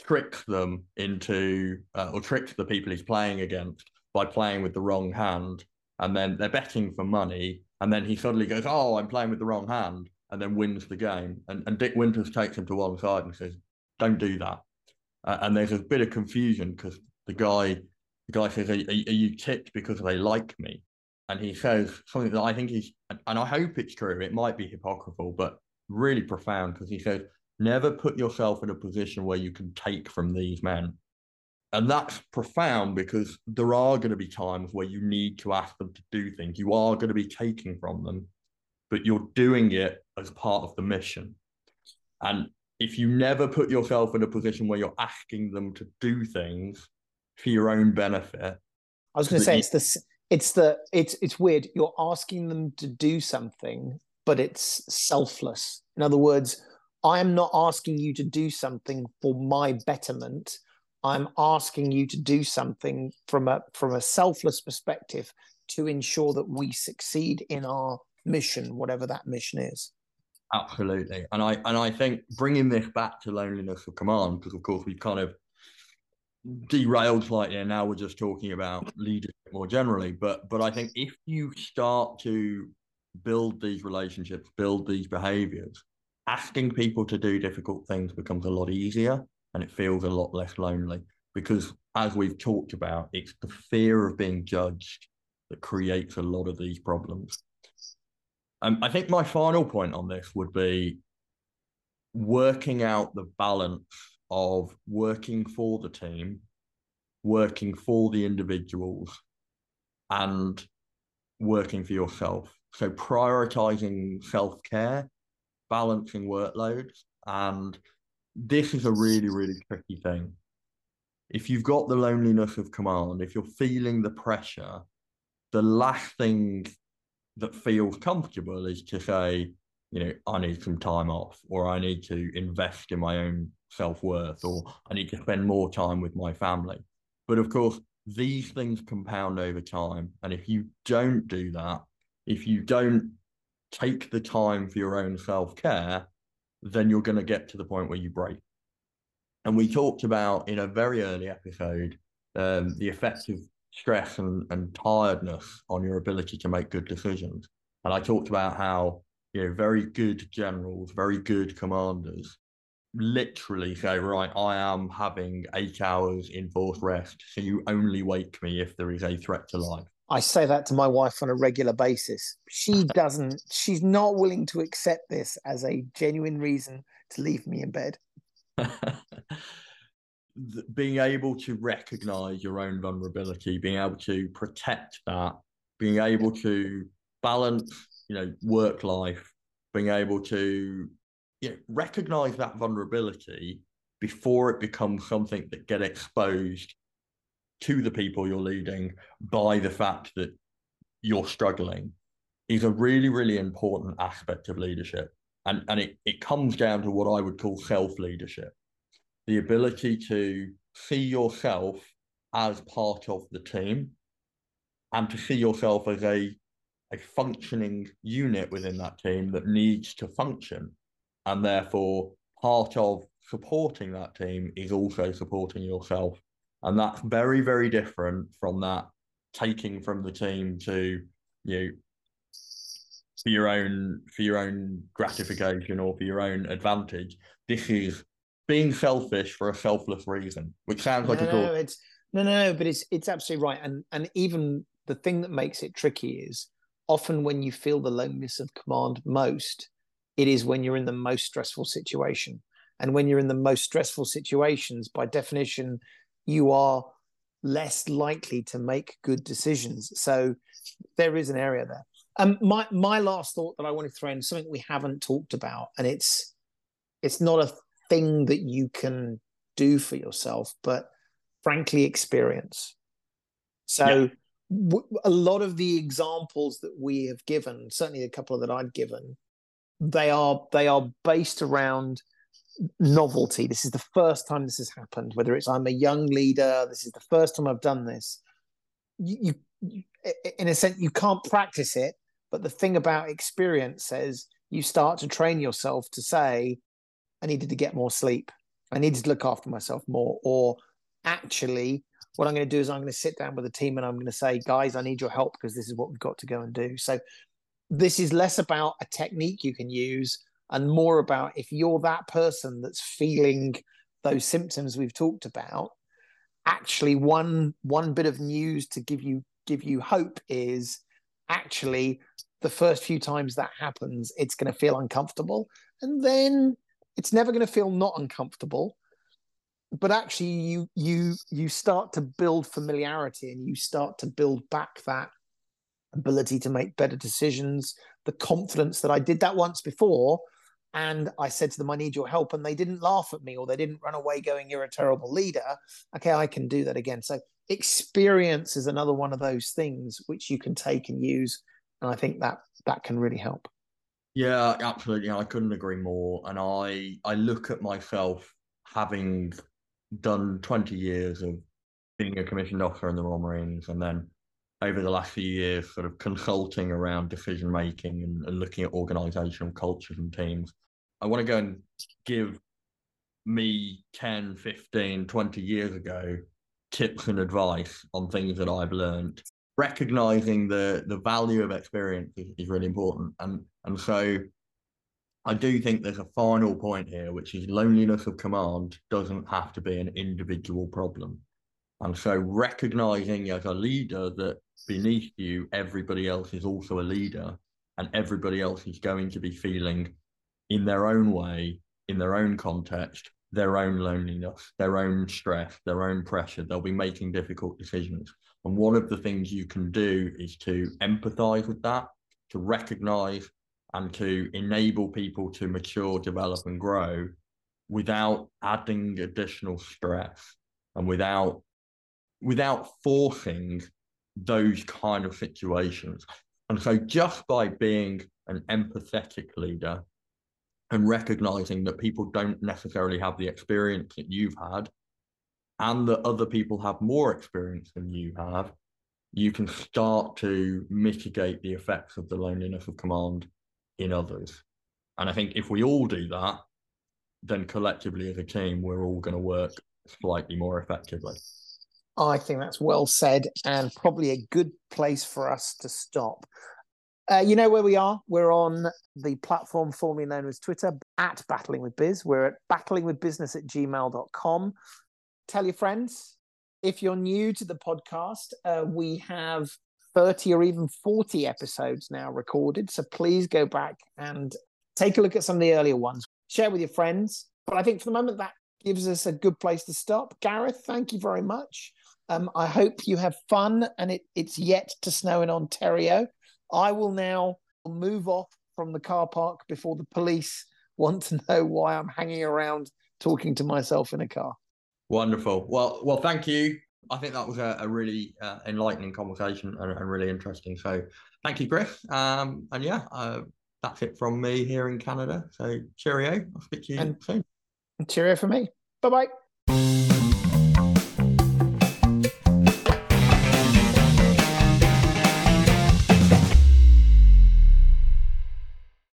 S1: tricks them into uh, or tricks the people he's playing against by playing with the wrong hand, and then they're betting for money, and then he suddenly goes, "Oh, I'm playing with the wrong hand," and then wins the game. And and Dick Winters takes him to one side and says, "Don't do that." Uh, and there's a bit of confusion because the guy the guy says, are, are, you ticked because they like me? And he says something that I think he's, and I hope it's true, it might be hypocritical, but really profound because he says, never put yourself in a position where you can take from these men. And that's profound because there are going to be times where you need to ask them to do things. You are going to be taking from them, but you're doing it as part of the mission. And if you never put yourself in a position where you're asking them to do things, for your own benefit.
S2: I was going to say you... it's the it's the it's it's weird. You're asking them to do something, but it's selfless. In other words, I am not asking you to do something for my betterment. I'm asking you to do something from a from a selfless perspective to ensure that we succeed in our mission, whatever that mission is.
S1: Absolutely, and I and I think bringing this back to loneliness of command, because of course we kind of derailed slightly and now we're just talking about leadership more generally. But but i think if you start to build these relationships build these behaviors asking people to do difficult things becomes a lot easier and it feels a lot less lonely. Because as we've talked about it's the fear of being judged that creates a lot of these problems um, i think my final point on this would be working out the balance of working for the team, working for the individuals, and working for yourself. So prioritizing self care, balancing workloads, and this is a really, really tricky thing. if you've got the loneliness of command, if you're feeling the pressure, the last thing that feels comfortable is to say, you know, I need some time off, or I need to invest in my own self worth, or I need to spend more time with my family. But of course, these things compound over time. And if you don't do that, if you don't take the time for your own self care, then you're going to get to the point where you break. And we talked about in a very early episode um, the effects of stress and, and tiredness on your ability to make good decisions. And I talked about how you know very good generals, very good commanders literally say, right, I am having eight hours enforced rest, so you only wake me if there is a threat to life.
S2: I say that to my wife on a regular basis. She [LAUGHS] doesn't, she's not willing to accept this as a genuine reason to leave me in bed. [LAUGHS]
S1: being able to recognize your own vulnerability, being able to protect that, being able to balance, you know, work life, being able to you know, recognize that vulnerability before it becomes something that get exposed to the people you're leading by the fact that you're struggling is a really, really important aspect of leadership. And, and it, it comes down to what I would call self leadership the ability to see yourself as part of the team and to see yourself as a, a functioning unit within that team that needs to function. And therefore, part of supporting that team is also supporting yourself. And that's very, very different from that taking from the team to you know, for your own for your own gratification or for your own advantage. This is being selfish for a selfless reason, which sounds like
S2: no,
S1: a
S2: no, it's no, no, no, but it's it's absolutely right. And and even the thing that makes it tricky is often when you feel the loneliness of command most, it is when you're in the most stressful situation. And when you're in the most stressful situations, by definition, you are less likely to make good decisions. So there is an area there. Um, my my last thought that I want to throw in something we haven't talked about, and it's it's not a thing that you can do for yourself, but frankly, experience. So, yeah. w- a lot of the examples that we have given, certainly a couple that I've given, they are they are based around novelty. This is the first time this has happened. Whether it's I'm a young leader, this is the first time I've done this. You, you in a sense, you can't practice it, but the thing about experience says you start to train yourself to say, I needed to get more sleep. I needed to look after myself more. Or actually, what I'm going to do is I'm going to sit down with the team and I'm going to say, guys, I need your help because this is what we've got to go and do. So this is less about a technique you can use and more about if you're that person that's feeling those symptoms we've talked about actually one one bit of news to give you give you hope is actually the first few times that happens it's going to feel uncomfortable and then it's never going to feel not uncomfortable but actually you you you start to build familiarity and you start to build back that ability to make better decisions the confidence that i did that once before and i said to them i need your help and they didn't laugh at me or they didn't run away going you're a terrible leader. Okay i can do that again. So experience is another one of those things which you can take and use and i think that that can really help
S1: yeah, absolutely. I couldn't agree more. And I I look at myself having done 20 years of being a commissioned officer in the Royal Marines and then over the last few years sort of consulting around decision making and, and looking at organizational cultures and teams. I want to go and give me 10, 15, 20 years ago tips and advice on things that I've learned recognizing the the value of experience is, is really important and and so I do think there's a final point here, which is loneliness of command doesn't have to be an individual problem. And so recognizing as a leader that beneath you, everybody else is also a leader and everybody else is going to be feeling in their own way, in their own context, their own loneliness, their own stress, their own pressure. They'll be making difficult decisions. And one of the things you can do is to empathize with that, to recognize and to enable people to mature, develop, and grow without adding additional stress. and without without forcing those kind of situations. And so just by being an empathetic leader and recognizing that people don't necessarily have the experience that you've had and that other people have more experience than you have, you can start to mitigate the effects of the loneliness of command in others. And I think if we all do that, then collectively as a team, we're all going to work slightly more effectively.
S2: I think that's well said and probably a good place for us to stop. Uh, you know where we are? We're on the platform formerly known as Twitter at Battling with Biz. We're at battlingwithbusiness at gmail.com. Tell your friends. If you're new to the podcast, uh, we have 30 or even 40 episodes now recorded. So please go back and take a look at some of the earlier ones. Share with your friends. But I think for the moment, that gives us a good place to stop. Gareth, thank you very much. Um, I hope you have fun and it, it's yet to snow in Ontario. I will now move off from the car park before the police [LAUGHS] want to know why I'm hanging around talking to myself in a car.
S1: Wonderful. Well, well, thank you. I think that was a, a really uh, enlightening conversation and, and, really interesting. So, thank you, Chris. Um, and yeah, uh, that's it from me here in Canada. So, cheerio. I'll speak to you and, soon.
S2: Cheerio for me. Bye bye.